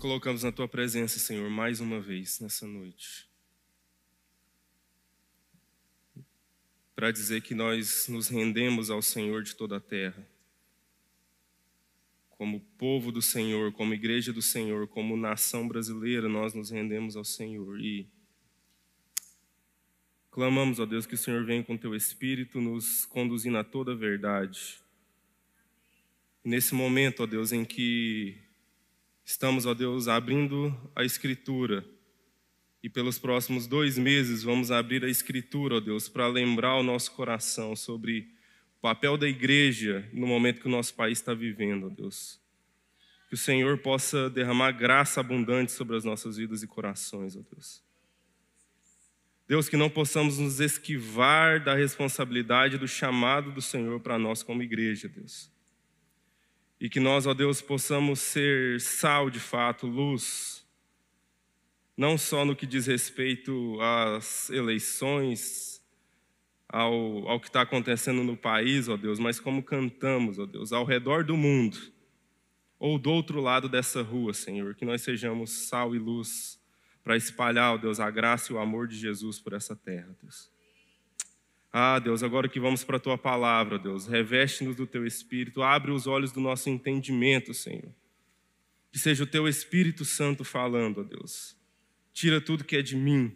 Colocamos na tua presença, Senhor, mais uma vez nessa noite. Para dizer que nós nos rendemos ao Senhor de toda a terra. Como povo do Senhor, como igreja do Senhor, como nação brasileira, nós nos rendemos ao Senhor. E clamamos, ó Deus, que o Senhor venha com teu Espírito nos conduzindo a toda a verdade. Nesse momento, ó Deus, em que Estamos, ó Deus, abrindo a Escritura. E pelos próximos dois meses vamos abrir a Escritura, ó Deus, para lembrar o nosso coração sobre o papel da igreja no momento que o nosso país está vivendo, ó Deus. Que o Senhor possa derramar graça abundante sobre as nossas vidas e corações, ó Deus. Deus, que não possamos nos esquivar da responsabilidade do chamado do Senhor para nós como igreja, Deus. E que nós, ó Deus, possamos ser sal de fato, luz, não só no que diz respeito às eleições, ao, ao que está acontecendo no país, ó Deus, mas como cantamos, ó Deus, ao redor do mundo, ou do outro lado dessa rua, Senhor, que nós sejamos sal e luz para espalhar, ó Deus, a graça e o amor de Jesus por essa terra, Deus. Ah, Deus, agora que vamos para a tua palavra, Deus, reveste-nos do teu espírito, abre os olhos do nosso entendimento, Senhor. Que seja o teu Espírito Santo falando, ó Deus. Tira tudo que é de mim.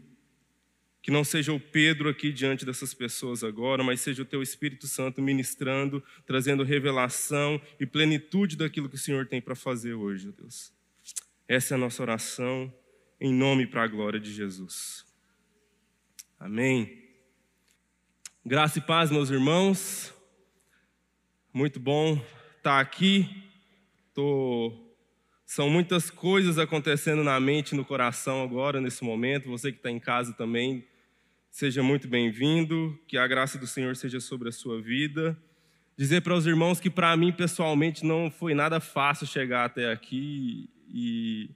Que não seja o Pedro aqui diante dessas pessoas agora, mas seja o teu Espírito Santo ministrando, trazendo revelação e plenitude daquilo que o Senhor tem para fazer hoje, ó Deus. Essa é a nossa oração, em nome para a glória de Jesus. Amém. Graça e paz, meus irmãos. Muito bom estar aqui. Tô... São muitas coisas acontecendo na mente no coração agora, nesse momento. Você que está em casa também, seja muito bem-vindo. Que a graça do Senhor seja sobre a sua vida. Dizer para os irmãos que, para mim, pessoalmente, não foi nada fácil chegar até aqui e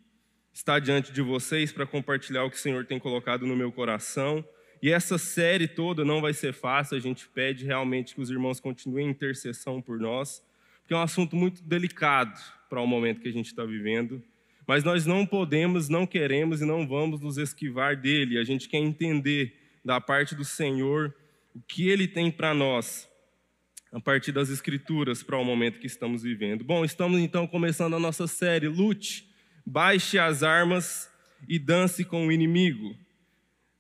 estar diante de vocês para compartilhar o que o Senhor tem colocado no meu coração. E essa série toda não vai ser fácil, a gente pede realmente que os irmãos continuem em intercessão por nós, porque é um assunto muito delicado para o momento que a gente está vivendo. Mas nós não podemos, não queremos e não vamos nos esquivar dele. A gente quer entender da parte do Senhor o que ele tem para nós, a partir das Escrituras, para o momento que estamos vivendo. Bom, estamos então começando a nossa série Lute, baixe as armas e dance com o inimigo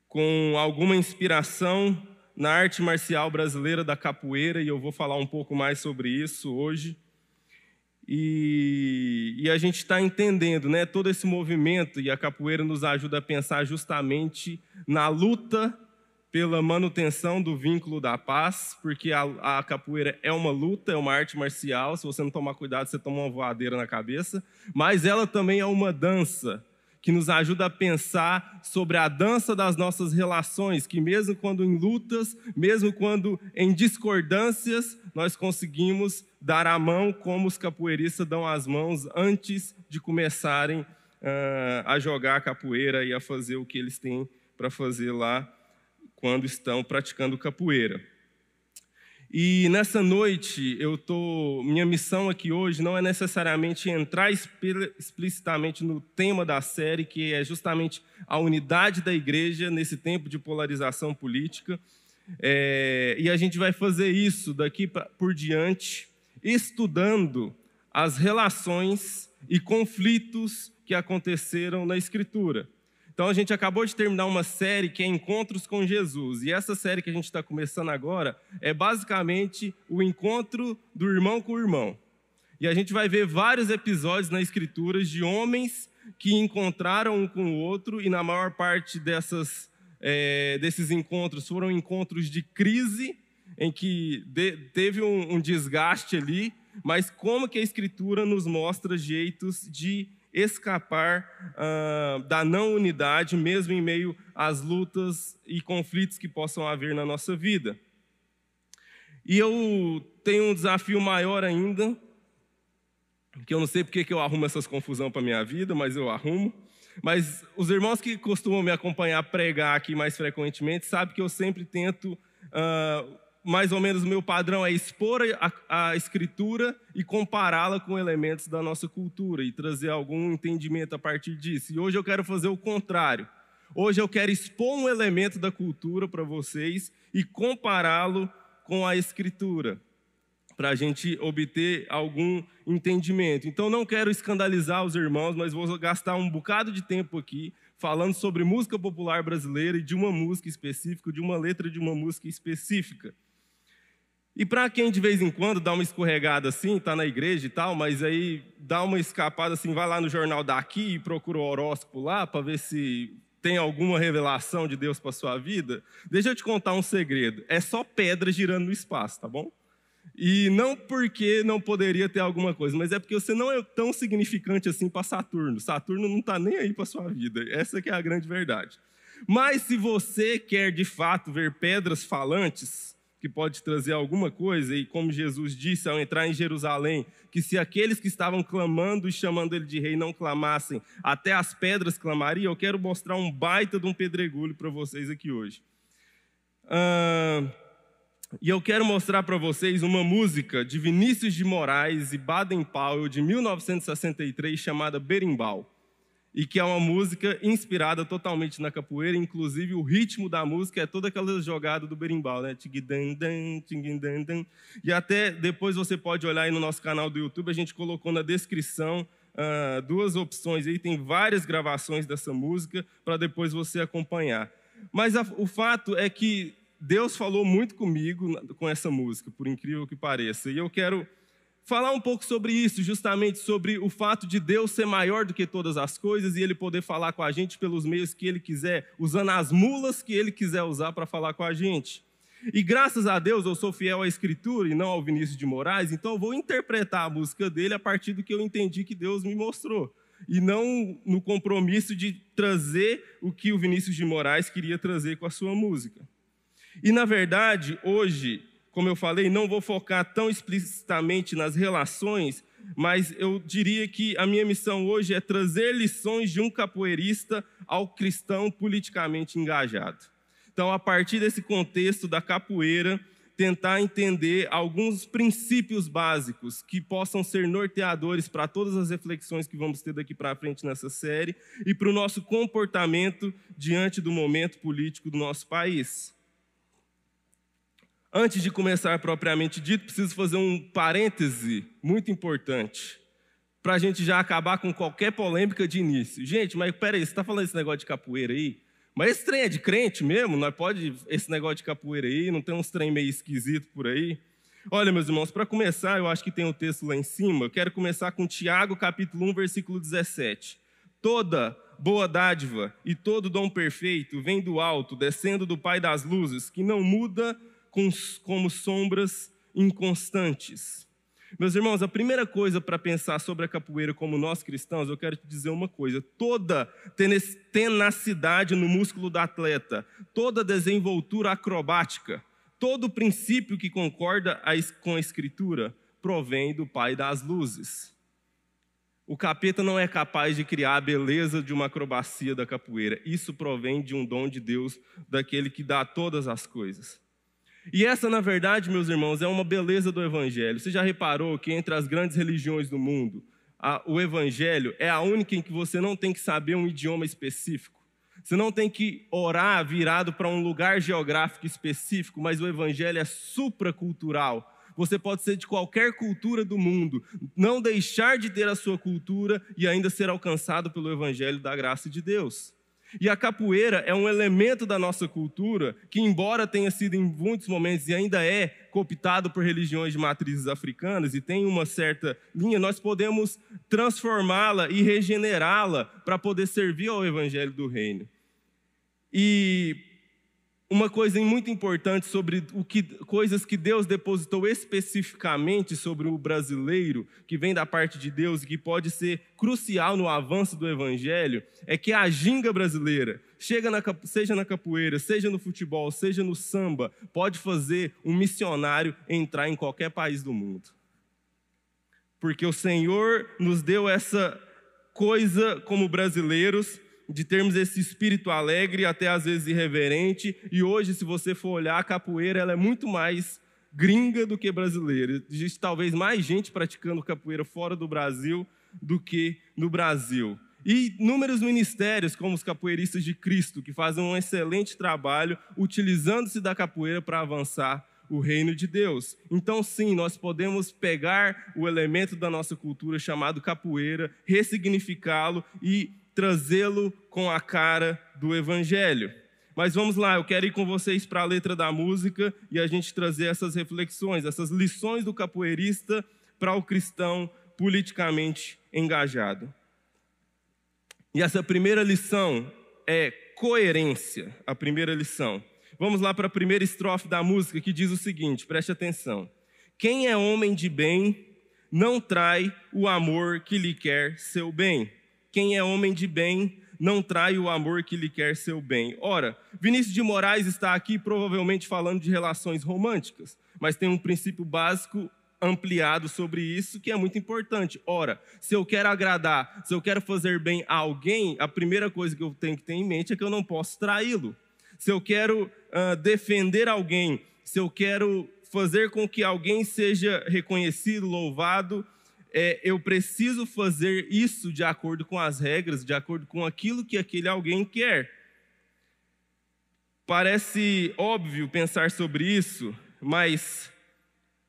com alguma inspiração na arte marcial brasileira da capoeira, e eu vou falar um pouco mais sobre isso hoje. E, e a gente está entendendo né, todo esse movimento, e a capoeira nos ajuda a pensar justamente na luta pela manutenção do vínculo da paz, porque a, a, capoeira é uma luta, é uma arte marcial, se você não tomar cuidado, você toma uma voadeira na cabeça, mas ela também é uma dança, que nos ajuda a pensar sobre a dança das nossas relações, que mesmo quando em lutas, mesmo quando em discordâncias, nós conseguimos dar a mão como os capoeiristas dão as mãos antes de começarem uh, a jogar a capoeira e a fazer o que eles têm para fazer lá quando estão praticando capoeira. E nessa noite, eu tô, minha missão aqui hoje não é necessariamente entrar explicitamente no tema da série, que é justamente a unidade da igreja nesse tempo de polarização política. É, e a gente vai fazer isso daqui por diante, estudando as relações e conflitos que aconteceram na Escritura. Então a gente acabou de terminar uma série que é Encontros com Jesus. E essa série que a gente está começando agora é basicamente o encontro do irmão com o irmão. E a gente vai ver vários episódios na Escritura de homens que encontraram um com o outro, e na maior parte dessas, é, desses encontros foram encontros de crise, em que de, teve um, um desgaste ali, mas como que a Escritura nos mostra jeitos de escapar uh, da não unidade, mesmo em meio às lutas e conflitos que possam haver na nossa vida. E eu tenho um desafio maior ainda, que eu não sei porque que eu arrumo essas confusão para minha vida, mas eu arrumo. Mas os irmãos que costumam me acompanhar pregar aqui mais frequentemente sabem que eu sempre tento uh, mais ou menos o meu padrão é expor a, a escritura e compará-la com elementos da nossa cultura e trazer algum entendimento a partir disso. E hoje eu quero fazer o contrário. Hoje eu quero expor um elemento da cultura para vocês e compará-lo com a escritura, para a gente obter algum entendimento. Então não quero escandalizar os irmãos, mas vou gastar um bocado de tempo aqui falando sobre música popular brasileira e de uma música específica, de uma letra de uma música específica. E para quem de vez em quando dá uma escorregada assim, está na igreja e tal, mas aí dá uma escapada assim, vai lá no jornal daqui e procura o horóscopo lá para ver se tem alguma revelação de Deus para sua vida. Deixa eu te contar um segredo. É só pedra girando no espaço, tá bom? E não porque não poderia ter alguma coisa, mas é porque você não é tão significante assim para Saturno. Saturno não está nem aí para sua vida. Essa que é a grande verdade. Mas se você quer de fato ver pedras falantes, que pode trazer alguma coisa, e como Jesus disse ao entrar em Jerusalém, que se aqueles que estavam clamando e chamando ele de rei não clamassem, até as pedras clamariam, eu quero mostrar um baita de um pedregulho para vocês aqui hoje. Ah, e eu quero mostrar para vocês uma música de Vinícius de Moraes e Baden Powell, de 1963, chamada Berimbau. E que é uma música inspirada totalmente na capoeira, inclusive o ritmo da música é toda aquela jogada do berimbau, né? E até depois você pode olhar aí no nosso canal do YouTube, a gente colocou na descrição uh, duas opções aí, tem várias gravações dessa música para depois você acompanhar. Mas a, o fato é que Deus falou muito comigo com essa música, por incrível que pareça. E eu quero falar um pouco sobre isso, justamente sobre o fato de Deus ser maior do que todas as coisas e ele poder falar com a gente pelos meios que ele quiser, usando as mulas que ele quiser usar para falar com a gente. E graças a Deus eu sou fiel à Escritura e não ao Vinícius de Moraes, então eu vou interpretar a música dele a partir do que eu entendi que Deus me mostrou. E não no compromisso de trazer o que o Vinícius de Moraes queria trazer com a sua música. E na verdade, hoje, como eu falei, não vou focar tão explicitamente nas relações, mas eu diria que a minha missão hoje é trazer lições de um capoeirista ao cristão politicamente engajado. Então, a partir desse contexto da capoeira, tentar entender alguns princípios básicos que possam ser norteadores para todas as reflexões que vamos ter daqui para frente nessa série e para o nosso comportamento diante do momento político do nosso país. Antes de começar propriamente dito, preciso fazer um parêntese muito importante para a gente já acabar com qualquer polêmica de início. Gente, mas peraí, você está falando esse negócio de capoeira aí? Mas esse trem é de crente mesmo? Não pode esse negócio de capoeira aí? Não tem uns trem meio esquisito por aí? Olha, meus irmãos, para começar, eu acho que tem um texto lá em cima. Eu quero começar com Tiago, capítulo 1, versículo 17. Toda boa dádiva e todo dom perfeito vem do alto, descendo do Pai das luzes, que não muda como sombras inconstantes. Meus irmãos, a primeira coisa para pensar sobre a capoeira como nós cristãos, eu quero te dizer uma coisa: toda tenacidade no músculo do atleta, toda desenvoltura acrobática, todo princípio que concorda com a Escritura provém do Pai das luzes. O capeta não é capaz de criar a beleza de uma acrobacia da capoeira. Isso provém de um dom de Deus, daquele que dá todas as coisas. E essa, na verdade, meus irmãos, é uma beleza do Evangelho. Você já reparou que entre as grandes religiões do mundo, a, o Evangelho é a única em que você não tem que saber um idioma específico. Você não tem que orar virado para um lugar geográfico específico, mas o Evangelho é supracultural. Você pode ser de qualquer cultura do mundo, não deixar de ter a sua cultura e ainda ser alcançado pelo Evangelho da graça de Deus. E a capoeira é um elemento da nossa cultura que, embora tenha sido em muitos momentos e ainda é cooptado por religiões de matrizes africanas e tem uma certa linha, nós podemos transformá-la e regenerá-la para poder servir ao evangelho do reino. E uma coisa muito importante sobre o que, coisas que Deus depositou especificamente sobre o brasileiro, que vem da parte de Deus e que pode ser crucial no avanço do evangelho, é que a ginga brasileira, na, seja na capoeira, seja no futebol, seja no samba, pode fazer um missionário entrar em qualquer país do mundo. Porque o Senhor nos deu essa coisa como brasileiros de termos esse espírito alegre, até às vezes irreverente, e hoje, se você for olhar, a capoeira ela é muito mais gringa do que brasileira. Existe talvez mais gente praticando capoeira fora do Brasil do que no Brasil. E inúmeros ministérios, como os capoeiristas de Cristo, que fazem um excelente trabalho utilizando-se da capoeira para avançar o reino de Deus. Então, sim, nós podemos pegar o elemento da nossa cultura chamado capoeira, ressignificá-lo e trazê-lo com a cara do evangelho. Mas vamos lá, eu quero ir com vocês para a letra da música e a gente trazer essas reflexões, essas lições do capoeirista para o cristão politicamente engajado. E essa primeira lição é coerência, a primeira lição. Vamos lá para a primeira estrofe da música que diz o seguinte: preste atenção. Quem é homem de bem não trai o amor que lhe quer seu bem. Quem é homem de bem não trai o amor que lhe quer seu bem. Ora, Vinícius de Moraes está aqui provavelmente falando de relações românticas, mas tem um princípio básico ampliado sobre isso que é muito importante. Ora, se eu quero agradar, se eu quero fazer bem a alguém, a primeira coisa que eu tenho que ter em mente é que eu não posso traí-lo se eu quero uh, defender alguém, se eu quero fazer com que alguém seja reconhecido, louvado, é, eu preciso fazer isso de acordo com as regras, de acordo com aquilo que aquele alguém quer. Parece óbvio pensar sobre isso, mas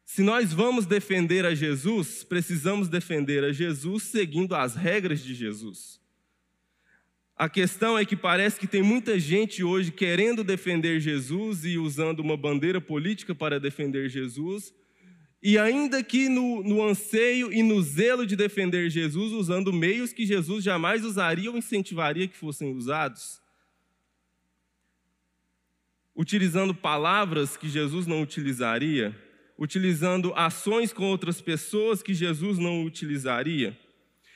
se nós vamos defender a Jesus, precisamos defender a Jesus seguindo as regras de Jesus. A questão é que parece que tem muita gente hoje querendo defender Jesus e usando uma bandeira política para defender Jesus, e ainda que no, no, anseio e no zelo de defender Jesus, usando meios que Jesus jamais usaria ou incentivaria que fossem usados. Utilizando palavras que Jesus não utilizaria, utilizando ações com outras pessoas que Jesus não utilizaria.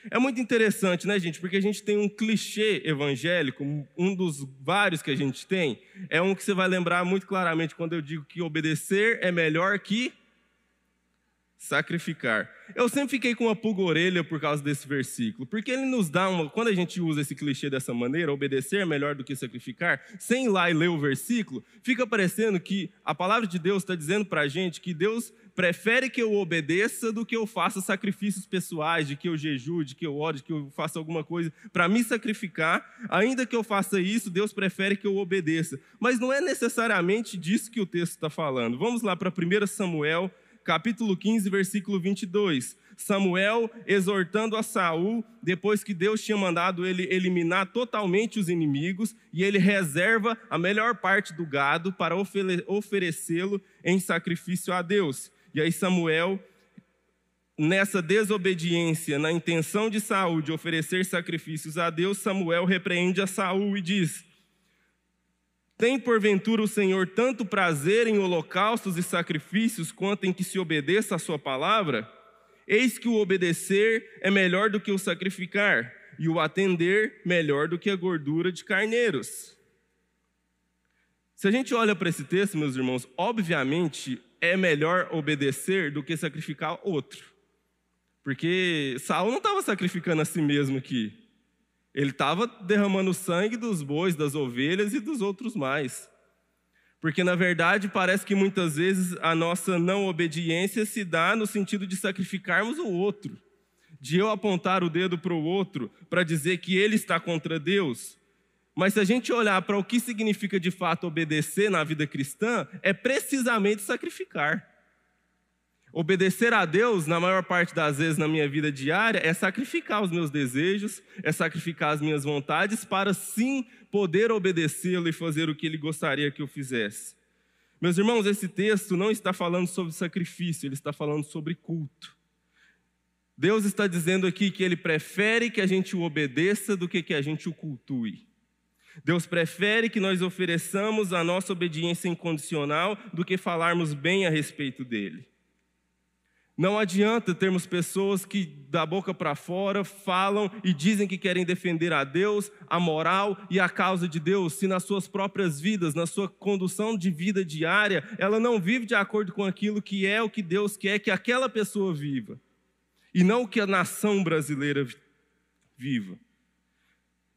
É muito interessante, né, gente? Porque a gente tem um clichê evangélico, um dos vários que a gente tem, é um que você vai lembrar muito claramente quando eu digo que obedecer é melhor que sacrificar. Eu sempre fiquei com uma pulga orelha por causa desse versículo, porque ele nos dá uma. Quando a gente usa esse clichê dessa maneira, obedecer é melhor do que sacrificar, sem ir lá e ler o versículo, fica parecendo que a palavra de Deus está dizendo para a gente que Deus prefere que eu obedeça do que eu faça sacrifícios pessoais, de que eu jejue, de que eu ore, de que eu faça alguma coisa para me sacrificar. Ainda que eu faça isso, Deus prefere que eu obedeça. Mas não é necessariamente disso que o texto está falando. Vamos lá para 1 Samuel capítulo 15, versículo 22. Samuel exortando a Saul, depois que Deus tinha mandado ele eliminar totalmente os inimigos, e ele reserva a melhor parte do gado para oferecê-lo em sacrifício a Deus. E aí Samuel nessa desobediência, na intenção de Saul de oferecer sacrifícios a Deus, Samuel repreende a Saul e diz: tem porventura o Senhor tanto prazer em holocaustos e sacrifícios quanto em que se obedeça a sua palavra? Eis que o obedecer é melhor do que o sacrificar, e o atender melhor do que a gordura de carneiros. Se a gente olha para esse texto, meus irmãos, obviamente é melhor obedecer do que sacrificar outro. Porque Saul não estava sacrificando a si mesmo aqui. Ele estava derramando sangue dos bois, das ovelhas e dos outros mais. Porque, na verdade, parece que muitas vezes a nossa não obediência se dá no sentido de sacrificarmos o outro, de eu apontar o dedo para o outro para dizer que ele está contra Deus. Mas se a gente olhar para o que significa de fato obedecer na vida cristã, é precisamente sacrificar. Obedecer a Deus, na maior parte das vezes na minha vida diária, é sacrificar os meus desejos, é sacrificar as minhas vontades para sim poder obedecê-lo e fazer o que ele gostaria que eu fizesse. Meus irmãos, esse texto não está falando sobre sacrifício, ele está falando sobre culto. Deus está dizendo aqui que ele prefere que a gente o obedeça do que que a gente o cultue. Deus prefere que nós ofereçamos a nossa obediência incondicional do que falarmos bem a respeito dele. Não adianta termos pessoas que, da boca para fora, falam e dizem que querem defender a Deus, a moral e a causa de Deus, se nas suas próprias vidas, na sua condução de vida diária, ela não vive de acordo com aquilo que é o que Deus quer que aquela pessoa viva, e não o que a nação brasileira viva.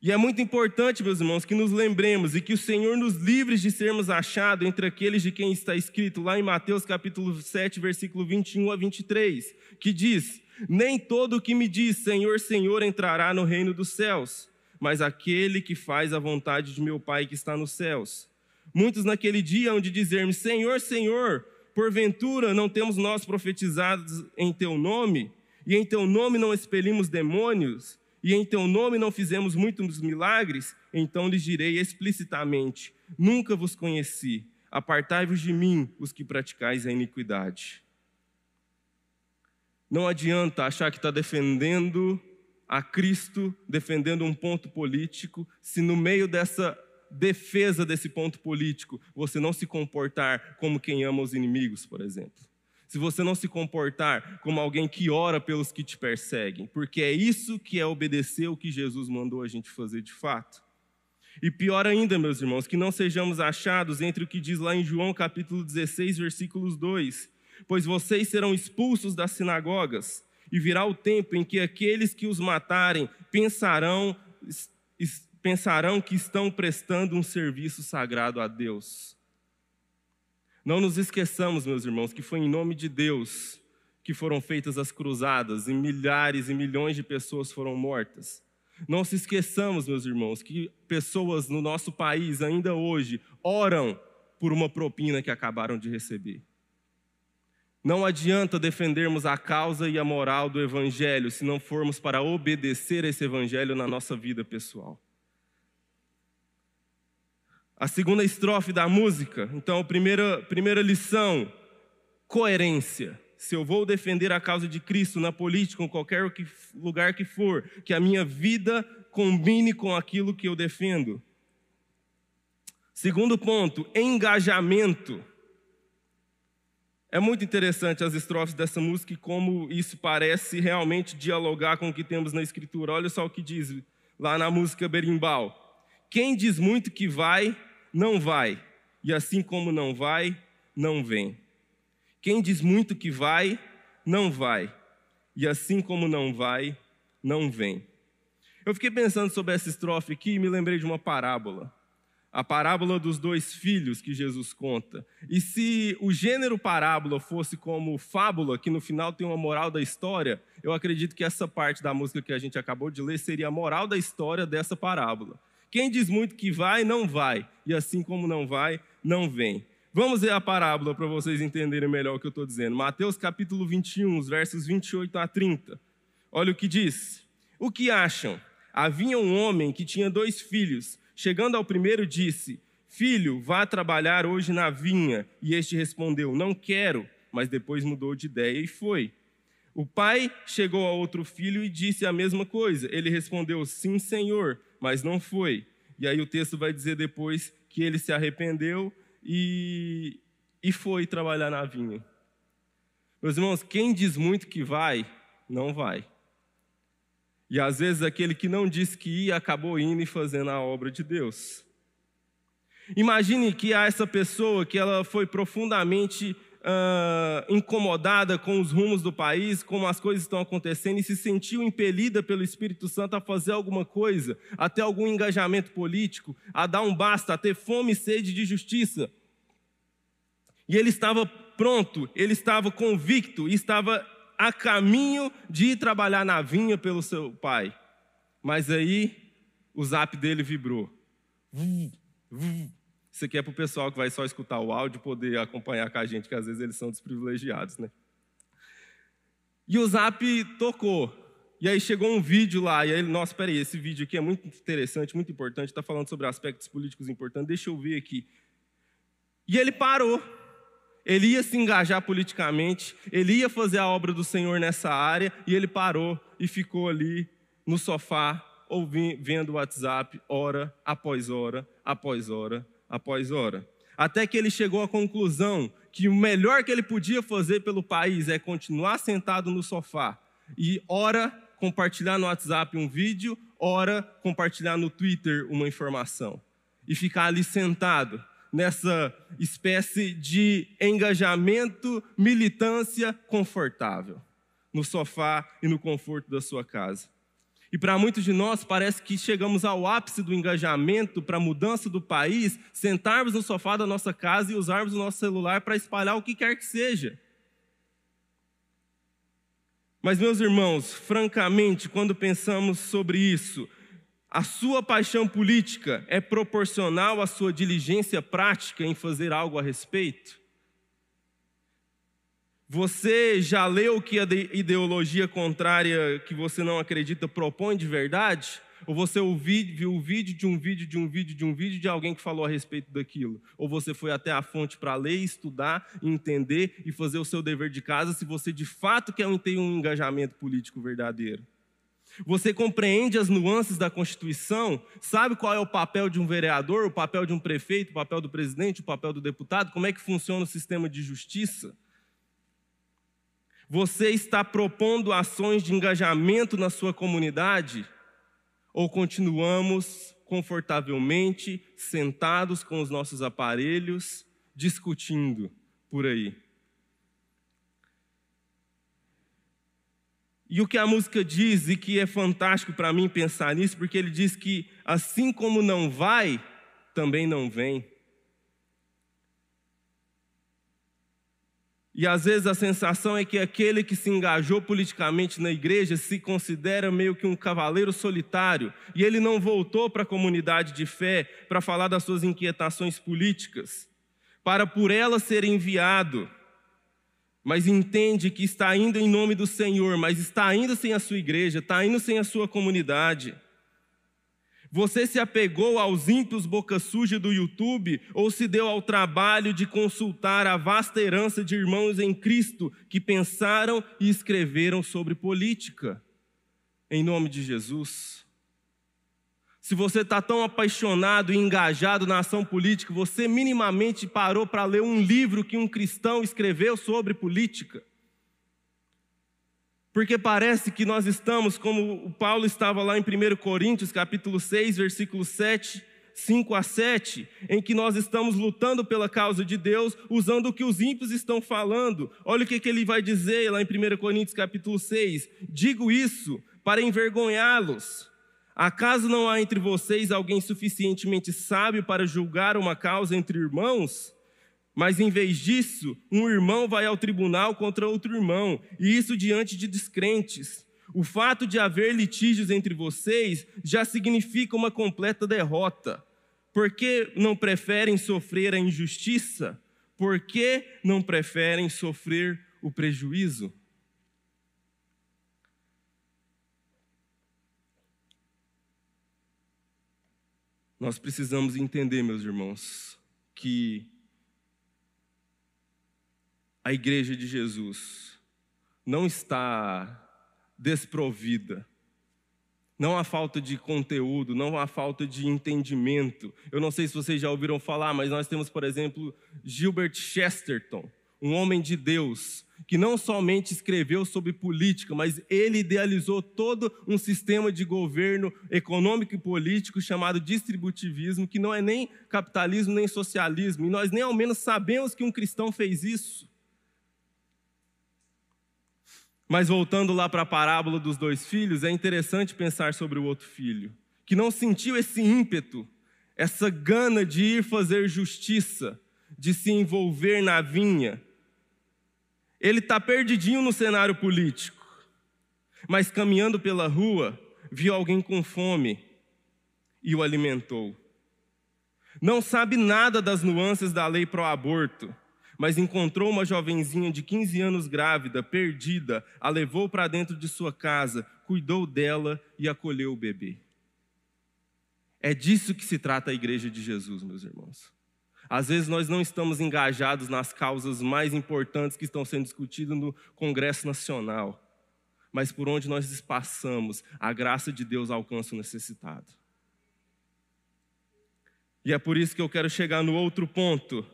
E é muito importante, meus irmãos, que nos lembremos e que o Senhor nos livre de sermos achados entre aqueles de quem está escrito lá em Mateus capítulo 7, versículo 21 a 23, que diz: Nem todo o que me diz Senhor, Senhor entrará no reino dos céus, mas aquele que faz a vontade de meu Pai que está nos céus. Muitos naquele dia hão de dizer-me: Senhor, Senhor, porventura não temos nós profetizados em teu nome, e em teu nome não expelimos demônios? E em teu nome não fizemos muitos milagres, então lhes direi explicitamente: Nunca vos conheci. Apartai-vos de mim, os que praticais a iniquidade. Não adianta achar que está defendendo a Cristo, defendendo um ponto político, se no meio dessa defesa desse ponto político você não se comportar como quem ama os inimigos, por exemplo se você não se comportar como alguém que ora pelos que te perseguem, porque é isso que é obedecer o que Jesus mandou a gente fazer de fato. E pior ainda, meus irmãos, que não sejamos achados entre o que diz lá em João capítulo 16, versículos 2: Pois vocês serão expulsos das sinagogas, e virá o tempo em que aqueles que os matarem pensarão, pensarão que estão prestando um serviço sagrado a Deus. Não nos esqueçamos, meus irmãos, que foi em nome de Deus que foram feitas as cruzadas e milhares e milhões de pessoas foram mortas. Não se esqueçamos, meus irmãos, que pessoas no nosso país ainda hoje oram por uma propina que acabaram de receber. Não adianta defendermos a causa e a moral do Evangelho se não formos para obedecer esse Evangelho na nossa vida pessoal. A segunda estrofe da música, então, primeira, primeira lição, coerência. Se eu vou defender a causa de Cristo na política, em qualquer lugar que for, que a minha vida combine com aquilo que eu defendo. Segundo ponto, engajamento. É muito interessante as estrofes dessa música e como isso parece realmente dialogar com o que temos na Escritura. Olha só o que diz lá na música Berimbau. Quem diz muito que vai, não vai, e assim como não vai, não vem. Quem diz muito que vai, não vai, e assim como não vai, não vem. Eu fiquei pensando sobre essa estrofe aqui e me lembrei de uma parábola. A parábola dos dois filhos que Jesus conta. E se o gênero parábola fosse como fábula, que no final tem uma moral da história, eu acredito que essa parte da música que a gente acabou de ler seria a moral da história dessa parábola. Quem diz muito que vai, não vai, e assim como não vai, não vem. Vamos ver a parábola para vocês entenderem melhor o que eu estou dizendo. Mateus capítulo 21, os versos 28 a 30. Olha o que diz. O que acham? Havia um homem que tinha dois filhos. Chegando ao primeiro, disse: Filho, vá trabalhar hoje na vinha. E este respondeu: Não quero. Mas depois mudou de ideia e foi. O pai chegou a outro filho e disse a mesma coisa. Ele respondeu: Sim, senhor mas não foi. E aí o texto vai dizer depois que ele se arrependeu e, e foi trabalhar na vinha. Meus irmãos, quem diz muito que vai, não vai. E às vezes aquele que não disse que ia acabou indo e fazendo a obra de Deus. Imagine que há essa pessoa que ela foi profundamente uh, incomodada com os rumos do país, como as coisas estão acontecendo, e se sentiu impelida pelo Espírito Santo a fazer alguma coisa, a ter algum engajamento político, a dar um basta, a ter fome e sede de justiça. E ele estava pronto, ele estava convicto, estava a caminho de ir trabalhar na vinha pelo seu pai. Mas aí o zap dele vibrou. Isso aqui é para o pessoal que vai só escutar o áudio poder acompanhar com a gente, que às vezes eles são desprivilegiados, né? E o Zap tocou. E aí chegou um vídeo lá, e aí ele, nossa, peraí, esse vídeo aqui é muito interessante, muito importante, está falando sobre aspectos políticos importantes, deixa eu ver aqui. E ele parou. Ele ia se engajar politicamente, ele ia fazer a obra do Senhor nessa área, e ele parou e ficou ali no sofá, ouvindo, vendo o WhatsApp, hora após hora, após hora, após hora. Até que ele chegou à conclusão que o melhor que ele podia fazer pelo país é continuar sentado no sofá e, ora, compartilhar no WhatsApp um vídeo, ora, compartilhar no Twitter uma informação. E ficar ali sentado nessa espécie de engajamento, militância confortável, no sofá e no conforto da sua casa. E para muitos de nós parece que chegamos ao ápice do engajamento para a mudança do país, sentarmos no sofá da nossa casa e usarmos o nosso celular para espalhar o que quer que seja. Mas, meus irmãos, francamente, quando pensamos sobre isso, a sua paixão política é proporcional à sua diligência prática em fazer algo a respeito? Você já leu o que a ideologia contrária que você não acredita propõe de verdade? Ou você viu o vídeo de um vídeo de um vídeo de um vídeo de alguém que falou a respeito daquilo? Ou você foi até a fonte para ler, estudar, entender e fazer o seu dever de casa se você de fato quer ter um engajamento político verdadeiro? Você compreende as nuances da Constituição? Sabe qual é o papel de um vereador, o papel de um prefeito, o papel do presidente, o papel do deputado? Como é que funciona o sistema de justiça? Você está propondo ações de engajamento na sua comunidade? Ou continuamos confortavelmente sentados com os nossos aparelhos, discutindo por aí? E o que a música diz, e que é fantástico para mim pensar nisso, porque ele diz que assim como não vai, também não vem. E às vezes a sensação é que aquele que se engajou politicamente na igreja se considera meio que um cavaleiro solitário, e ele não voltou para a comunidade de fé para falar das suas inquietações políticas, para por ela ser enviado mas entende que está indo em nome do Senhor, mas está indo sem a sua igreja, está indo sem a sua comunidade. Você se apegou aos ímpios boca suja do YouTube ou se deu ao trabalho de consultar a vasta herança de irmãos em Cristo que pensaram e escreveram sobre política? Em nome de Jesus. Se você está tão apaixonado e engajado na ação política, você minimamente parou para ler um livro que um cristão escreveu sobre política? Porque parece que nós estamos, como Paulo estava lá em 1 Coríntios, capítulo 6, versículo 7, 5 a 7, em que nós estamos lutando pela causa de Deus, usando o que os ímpios estão falando. Olha o que, que ele vai dizer lá em 1 Coríntios, capítulo 6. Digo isso para envergonhá-los Acaso não há entre vocês alguém suficientemente sábio para julgar uma causa entre irmãos? Mas em vez disso, um irmão vai ao tribunal contra outro irmão, e isso diante de descrentes. O fato de haver litígios entre vocês já significa uma completa derrota. Por que não preferem sofrer a injustiça? Por que não preferem sofrer o prejuízo? Nós precisamos entender, meus irmãos, que a igreja de Jesus não está desprovida. Não há falta de conteúdo, não há falta de entendimento. Eu não sei se vocês já ouviram falar, mas nós temos, por exemplo, Gilbert Chesterton, um homem de Deus, que não somente escreveu sobre política, mas ele idealizou todo um sistema de governo econômico e político chamado distributivismo, que não é nem capitalismo nem socialismo, e nós nem ao menos sabemos que um cristão fez isso. Mas voltando lá para a parábola dos dois filhos, é interessante pensar sobre o outro filho, que não sentiu esse ímpeto, essa gana de ir fazer justiça, de se envolver na vinha, ele está perdidinho no cenário político, mas caminhando pela rua, viu alguém com fome e o alimentou. Não sabe nada das nuances da lei pro aborto, mas encontrou uma jovenzinha de 15 anos grávida, perdida, a levou para dentro de sua casa, cuidou dela e acolheu o bebê. É disso que se trata a igreja de Jesus, meus irmãos. Às vezes nós não estamos engajados nas causas mais importantes que estão sendo discutidas no Congresso Nacional, mas por onde nós passamos, a graça de Deus alcança o necessitado. E é por isso que eu quero chegar no outro ponto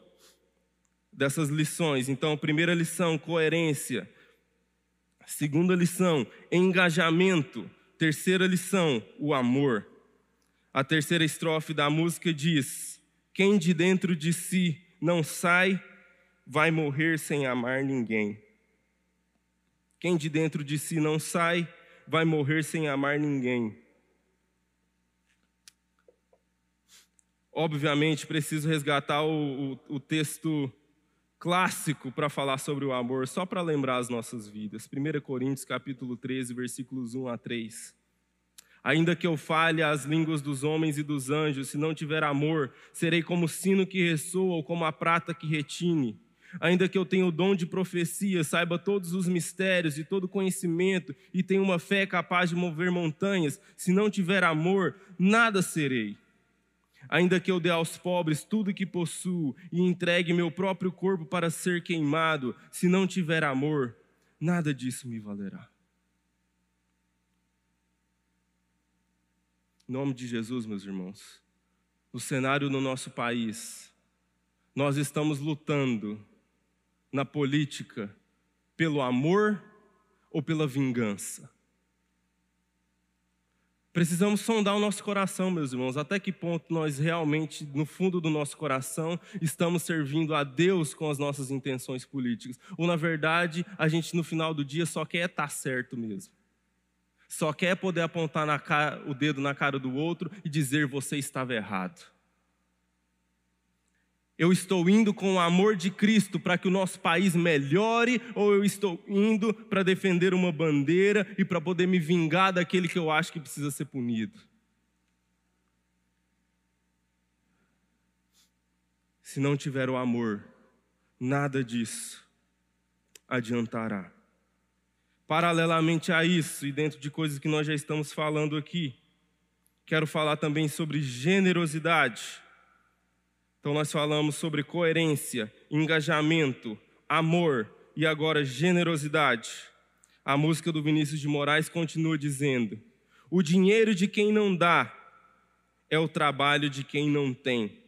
dessas lições. Então, primeira lição, coerência. Segunda lição, engajamento. Terceira lição, o amor. A terceira estrofe da música diz: quem de dentro de si não sai, vai morrer sem amar ninguém. Quem de dentro de si não sai, vai morrer sem amar ninguém. Obviamente, preciso resgatar o, o, o texto clássico para falar sobre o amor, só para lembrar as nossas vidas. 1 Coríntios capítulo 13, versículos 1 a 3. Ainda que eu fale as línguas dos homens e dos anjos, se não tiver amor, serei como o sino que ressoa ou como a prata que retine. Ainda que eu tenha o dom de profecia, saiba todos os mistérios e todo conhecimento e tenha uma fé capaz de mover montanhas, se não tiver amor, nada serei. Ainda que eu dê aos pobres tudo que possuo e entregue meu próprio corpo para ser queimado, se não tiver amor, nada disso me valerá. Em nome de Jesus, meus irmãos, no cenário do nosso país, nós estamos lutando na política pelo amor ou pela vingança? Precisamos sondar o nosso coração, meus irmãos, até que ponto nós realmente, no fundo do nosso coração, estamos servindo a Deus com as nossas intenções políticas. Ou, na verdade, a gente no final do dia só quer estar certo mesmo. Só quer poder apontar cara, o dedo na cara do outro e dizer você estava errado. Eu estou indo com o amor de Cristo para que o nosso país melhore, ou eu estou indo para defender uma bandeira e para poder me vingar daquele que eu acho que precisa ser punido? Se não tiver o amor, nada disso adiantará. Paralelamente a isso, e dentro de coisas que nós já estamos falando aqui, quero falar também sobre generosidade. Então, nós falamos sobre coerência, engajamento, amor e agora generosidade. A música do Vinícius de Moraes continua dizendo: O dinheiro de quem não dá é o trabalho de quem não tem.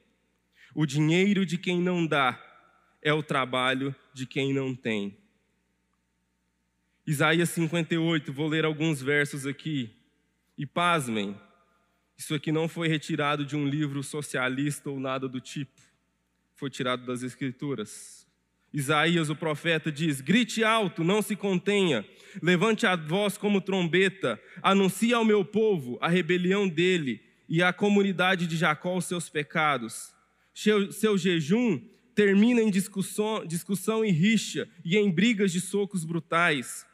O dinheiro de quem não dá é o trabalho de quem não tem. Isaías 58, vou ler alguns versos aqui. E pasmem, isso aqui não foi retirado de um livro socialista ou nada do tipo. Foi tirado das Escrituras. Isaías, o profeta, diz: Grite alto, não se contenha, levante a voz como trombeta, anuncie ao meu povo a rebelião dele e à comunidade de Jacó os seus pecados. Seu, seu jejum termina em discussão, discussão e rixa e em brigas de socos brutais.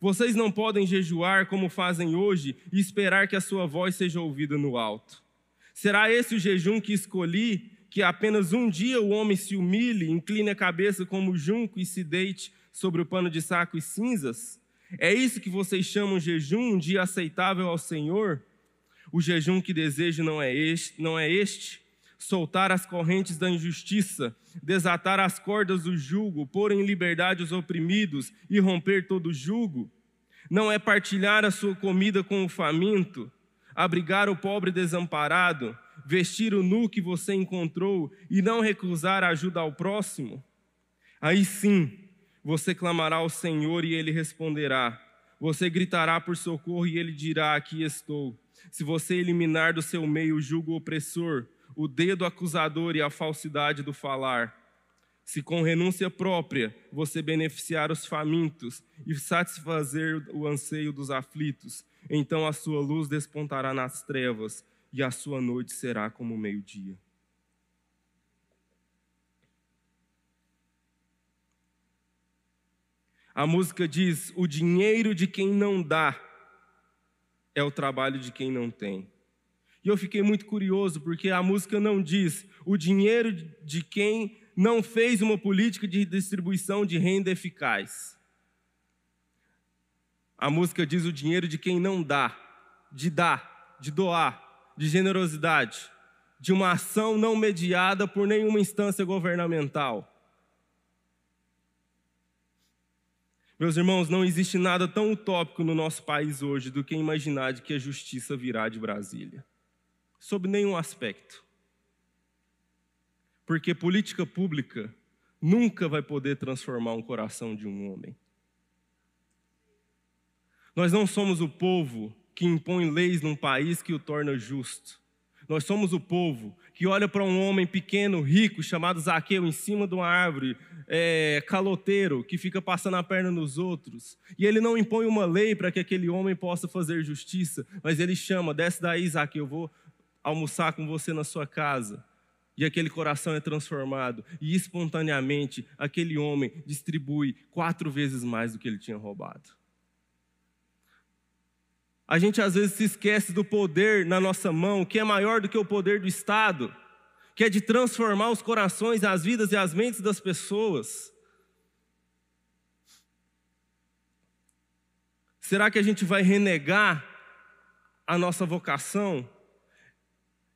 Vocês não podem jejuar como fazem hoje e esperar que a sua voz seja ouvida no alto. Será esse o jejum que escolhi, que apenas um dia o homem se humilhe, incline a cabeça como junco e se deite sobre o pano de saco e cinzas? É isso que vocês chamam jejum, um dia aceitável ao Senhor? O jejum que desejo não é este, não é este soltar as correntes da injustiça, desatar as cordas do jugo, pôr em liberdade os oprimidos e romper todo jugo. Não é partilhar a sua comida com o faminto, abrigar o pobre desamparado, vestir o nu que você encontrou e não recusar a ajuda ao próximo? Aí sim, você clamará ao Senhor e ele responderá. Você gritará por socorro e ele dirá: Aqui estou. Se você eliminar do seu meio o jugo opressor, o dedo acusador e a falsidade do falar. Se com renúncia própria você beneficiar os famintos e satisfazer o anseio dos aflitos, então a sua luz despontará nas trevas e a sua noite será como o meio-dia. A música diz: o dinheiro de quem não dá é o trabalho de quem não tem. E eu fiquei muito curioso, porque a música não diz o dinheiro de quem não fez uma política de distribuição de renda eficaz. A música diz o dinheiro de quem não dá, de dar, de doar, de generosidade, de uma ação não mediada por nenhuma instância governamental. Meus irmãos, não existe nada tão utópico no nosso país hoje do que imaginar de que a justiça virá de Brasília sob nenhum aspecto. Porque política pública nunca vai poder transformar um coração de um homem. Nós não somos o povo que impõe leis num país que o torna justo. Nós somos o povo que olha para um homem pequeno, rico, chamado Zaqueu, em cima de uma árvore, é, caloteiro, que fica passando a perna nos outros. E ele não impõe uma lei para que aquele homem possa fazer justiça, mas ele chama: desce daí, Zaqueu, eu vou almoçar com você na sua casa. E aquele coração é transformado, e espontaneamente aquele homem distribui quatro vezes mais do que ele tinha roubado. A gente às vezes se esquece do poder na nossa mão, que é maior do que o poder do Estado, que é de transformar os corações, as vidas e as mentes das pessoas. Será que a gente vai renegar a nossa vocação?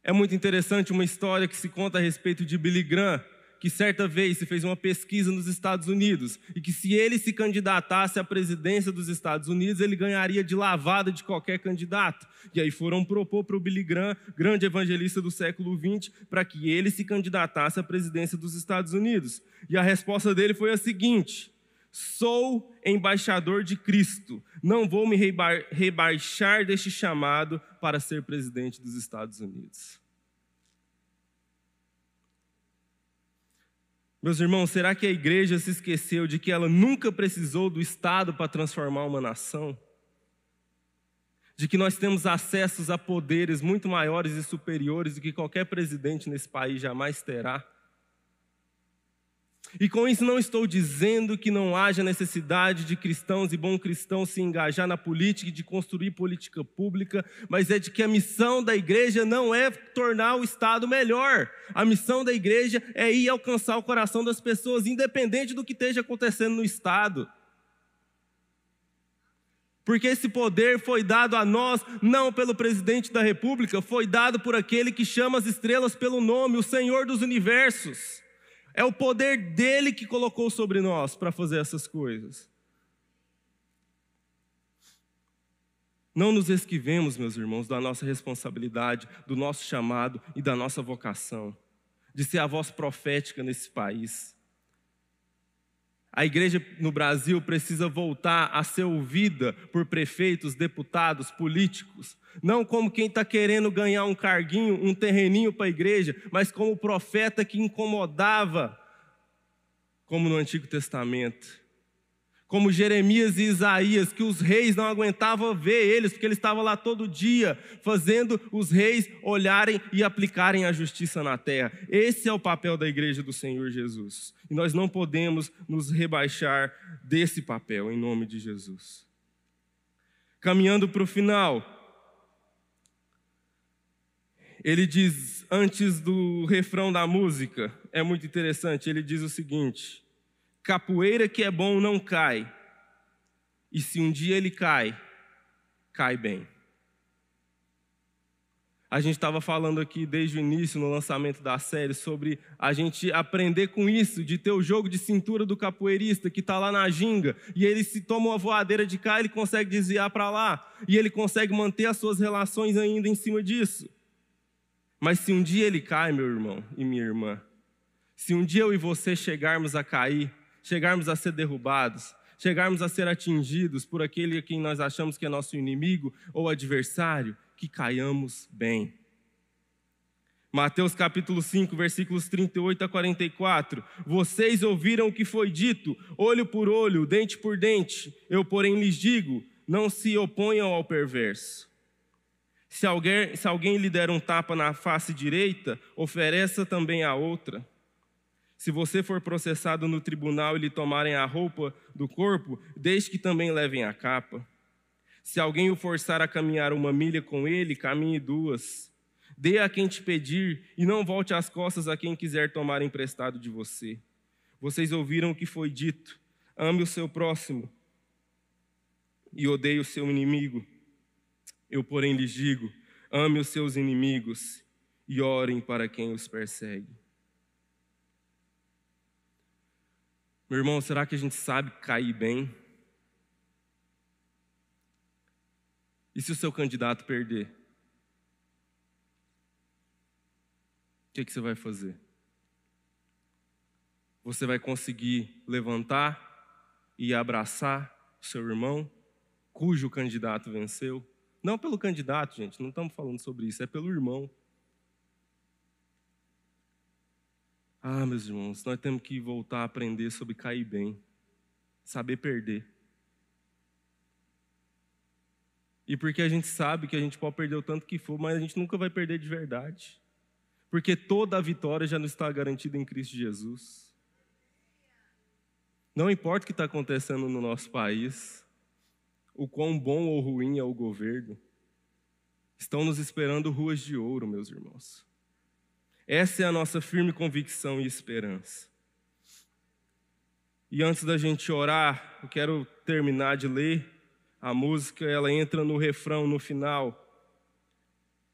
É muito interessante uma história que se conta a respeito de Billy Graham, que certa vez se fez uma pesquisa nos Estados Unidos e que se ele se candidatasse à presidência dos Estados Unidos, ele ganharia de lavada de qualquer candidato. E aí foram propor para o Billy Graham, grande evangelista do século XX, para que ele se candidatasse à presidência dos Estados Unidos. E a resposta dele foi a seguinte: Sou embaixador de Cristo, não vou me rebaixar deste chamado para ser presidente dos Estados Unidos. Meus irmãos, será que a igreja se esqueceu de que ela nunca precisou do Estado para transformar uma nação? De que nós temos acessos a poderes muito maiores e superiores do que qualquer presidente nesse país jamais terá? E com isso não estou dizendo que não haja necessidade de cristãos e bons cristãos se engajar na política e de construir política pública, mas é de que a missão da igreja não é tornar o Estado melhor. A missão da igreja é ir alcançar o coração das pessoas, independente do que esteja acontecendo no Estado. Porque esse poder foi dado a nós, não pelo presidente da República, foi dado por aquele que chama as estrelas pelo nome, o Senhor dos universos. É o poder dele que colocou sobre nós para fazer essas coisas. Não nos esquivemos, meus irmãos, da nossa responsabilidade, do nosso chamado e da nossa vocação, de ser a voz profética nesse país. A igreja no Brasil precisa voltar a ser ouvida por prefeitos, deputados, políticos, não como quem está querendo ganhar um carguinho, um terreninho para a igreja, mas como profeta que incomodava, como no Antigo Testamento como Jeremias e Isaías, que os reis não aguentavam ver eles, porque eles estavam lá todo dia, fazendo os reis olharem e aplicarem a justiça na terra. Esse é o papel da igreja do Senhor Jesus. E nós não podemos nos rebaixar desse papel, em nome de Jesus. Caminhando para o final, ele diz, antes do refrão da música, é muito interessante, ele diz o seguinte Capoeira que é bom não cai. E se um dia ele cai, cai bem. A gente estava falando aqui desde o início, no lançamento da série, sobre a gente aprender com isso, de ter o jogo de cintura do capoeirista que está lá na ginga, e ele se toma uma voadeira de cá, ele consegue desviar para lá, e ele consegue manter as suas relações ainda em cima disso. Mas se um dia ele cai, meu irmão e minha irmã, se um dia eu e você chegarmos a cair, chegarmos a ser derrubados, chegarmos a ser atingidos por aquele a quem nós achamos que é nosso inimigo ou adversário, que caiamos bem. Mateus capítulo 5, versículos 38 a 44. Vocês ouviram o que foi dito, olho por olho, dente por dente. Eu, porém, lhes digo: não se oponham ao perverso. Se alguém, se alguém lhe der um tapa na face direita, ofereça também a outra. Se você for processado no tribunal e lhe tomarem a roupa do corpo, deixe que também levem a capa. Se alguém o forçar a caminhar uma milha com ele, caminhe duas. Dê a quem te pedir e não volte as costas a quem quiser tomar emprestado de você. Vocês ouviram o que foi dito: ame o seu próximo e odeie o seu inimigo. Eu, porém, lhes digo: ame os seus inimigos e orem para quem os persegue. Meu irmão, será que a gente sabe cair bem? E se o seu candidato perder? O que, que você vai fazer? Você vai conseguir levantar e abraçar o seu irmão, cujo candidato venceu? Não pelo candidato, gente, não estamos falando sobre isso, é pelo irmão. Ah, meus irmãos, nós temos que voltar a aprender sobre cair bem, saber perder. E porque a gente sabe que a gente pode perder o tanto que for, mas a gente nunca vai perder de verdade. Porque toda a vitória já nos está garantida em Cristo Jesus. Não importa o que está acontecendo no nosso país, o quão bom ou ruim é o governo, estão nos esperando ruas de ouro, meus irmãos. Essa é a nossa firme convicção e esperança. E antes da gente orar, eu quero terminar de ler a música, ela entra no refrão no final,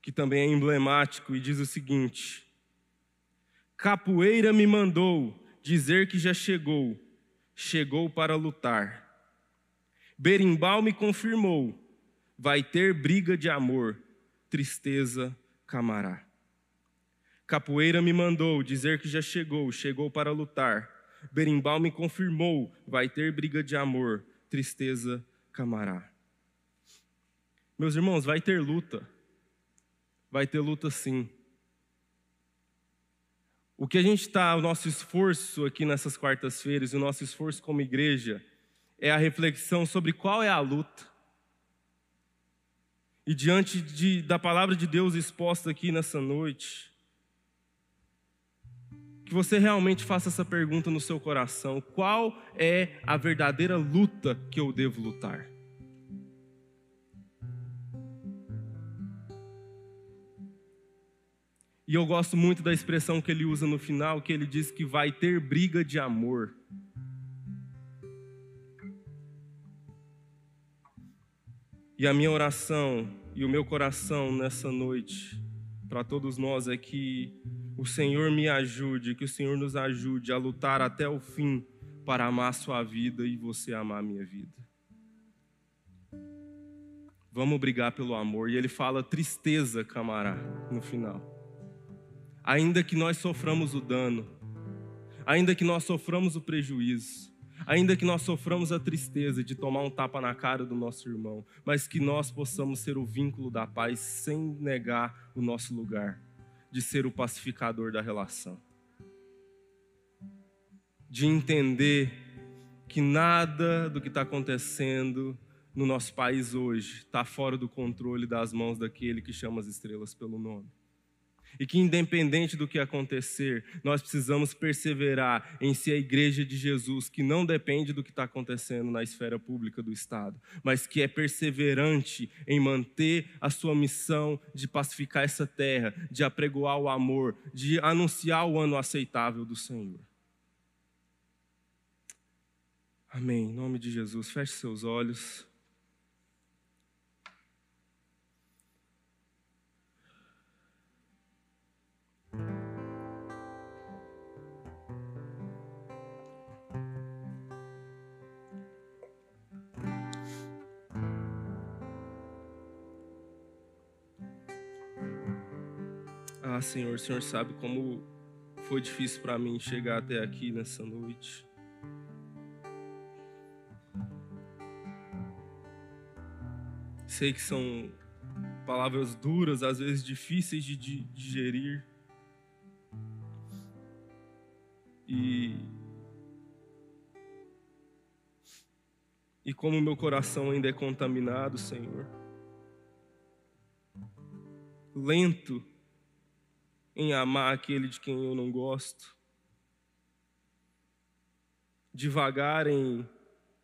que também é emblemático e diz o seguinte: Capoeira me mandou dizer que já chegou, chegou para lutar. Berimbau me confirmou, vai ter briga de amor, tristeza camará. Capoeira me mandou dizer que já chegou, chegou para lutar. Berimbau me confirmou, vai ter briga de amor, tristeza camará. Meus irmãos, vai ter luta. Vai ter luta sim. O que a gente está, o nosso esforço aqui nessas quartas-feiras, o nosso esforço como igreja, é a reflexão sobre qual é a luta. E diante de, da palavra de Deus exposta aqui nessa noite, que você realmente faça essa pergunta no seu coração: qual é a verdadeira luta que eu devo lutar? E eu gosto muito da expressão que ele usa no final, que ele diz que vai ter briga de amor. E a minha oração e o meu coração nessa noite, para todos nós, é que o Senhor me ajude, que o Senhor nos ajude a lutar até o fim para amar sua vida e você amar a minha vida. Vamos brigar pelo amor. E ele fala tristeza, camará, no final ainda que nós soframos o dano, ainda que nós soframos o prejuízo, ainda que nós soframos a tristeza de tomar um tapa na cara do nosso irmão, mas que nós possamos ser o vínculo da paz sem negar o nosso lugar, de ser o pacificador da relação, de entender que nada do que está acontecendo no nosso país hoje está fora do controle das mãos daquele que chama as estrelas pelo nome e que, independente do que acontecer, nós precisamos perseverar em ser a igreja de Jesus, que não depende do que está acontecendo na esfera pública do Estado, mas que é perseverante em manter a sua missão de pacificar essa terra, de apregoar o amor, de anunciar o ano aceitável do Senhor. Amém. Em nome de Jesus, feche seus olhos. Ah, Senhor, o Senhor sabe como foi difícil para mim chegar até aqui nessa noite. Sei que são palavras duras, às vezes difíceis de digerir. E e como meu coração ainda é contaminado, Senhor. Lento em amar aquele de quem eu não gosto, devagar em,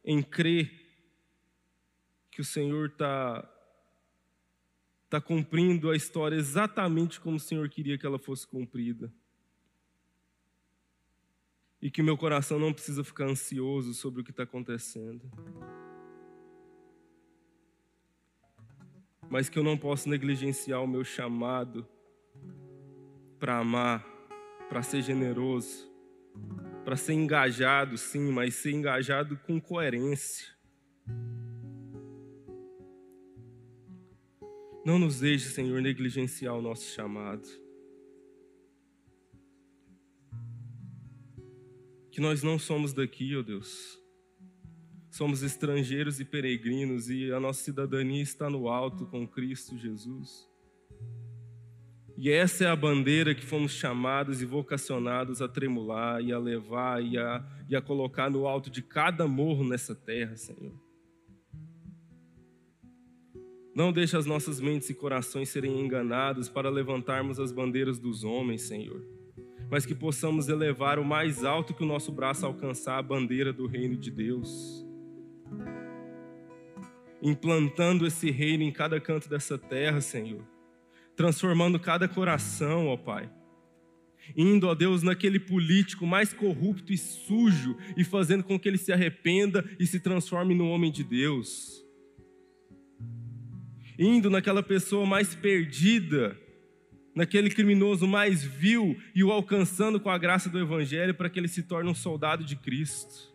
em crer que o Senhor está tá cumprindo a história exatamente como o Senhor queria que ela fosse cumprida. E que meu coração não precisa ficar ansioso sobre o que está acontecendo. Mas que eu não posso negligenciar o meu chamado para amar, para ser generoso, para ser engajado, sim, mas ser engajado com coerência. Não nos deixe, Senhor, negligenciar o nosso chamado. Que nós não somos daqui, ó oh Deus. Somos estrangeiros e peregrinos e a nossa cidadania está no alto com Cristo Jesus. E essa é a bandeira que fomos chamados e vocacionados a tremular e a levar e a, e a colocar no alto de cada morro nessa terra, Senhor. Não deixe as nossas mentes e corações serem enganados para levantarmos as bandeiras dos homens, Senhor, mas que possamos elevar o mais alto que o nosso braço alcançar a bandeira do reino de Deus. Implantando esse reino em cada canto dessa terra, Senhor, transformando cada coração, ó Pai. Indo, ó Deus, naquele político mais corrupto e sujo e fazendo com que ele se arrependa e se transforme no homem de Deus indo naquela pessoa mais perdida, naquele criminoso mais vil e o alcançando com a graça do Evangelho para que ele se torne um soldado de Cristo.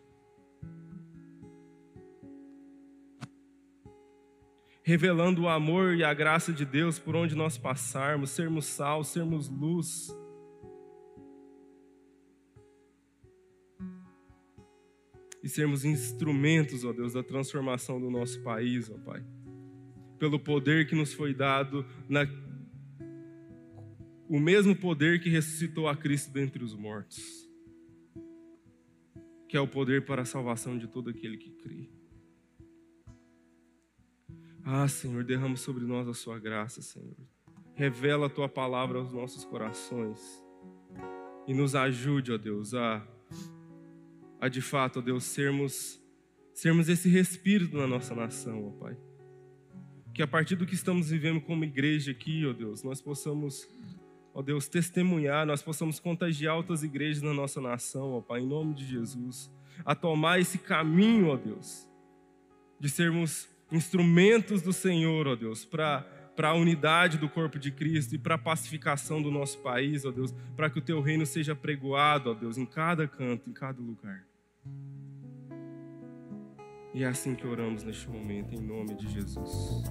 Revelando o amor e a graça de Deus por onde nós passarmos, sermos sal, sermos luz. E sermos instrumentos, ó Deus, da transformação do nosso país, ó Pai pelo poder que nos foi dado, na... o mesmo poder que ressuscitou a Cristo dentre os mortos, que é o poder para a salvação de todo aquele que crê. Ah, Senhor, derrama sobre nós a Sua graça, Senhor. Revela a Tua palavra aos nossos corações. E nos ajude, ó Deus, a, a de fato, ó Deus, sermos, sermos esse respiro na nossa nação, ó Pai. Que a partir do que estamos vivendo como igreja aqui, ó Deus, nós possamos, ó Deus, testemunhar, nós possamos contagiar outras igrejas na nossa nação, ó Pai, em nome de Jesus, a tomar esse caminho, ó Deus, de sermos instrumentos do Senhor, ó Deus, para para a unidade do corpo de Cristo e para a pacificação do nosso país, ó Deus, para que o teu reino seja pregoado, ó Deus, em cada canto, em cada lugar. E é assim que oramos neste momento, em nome de Jesus.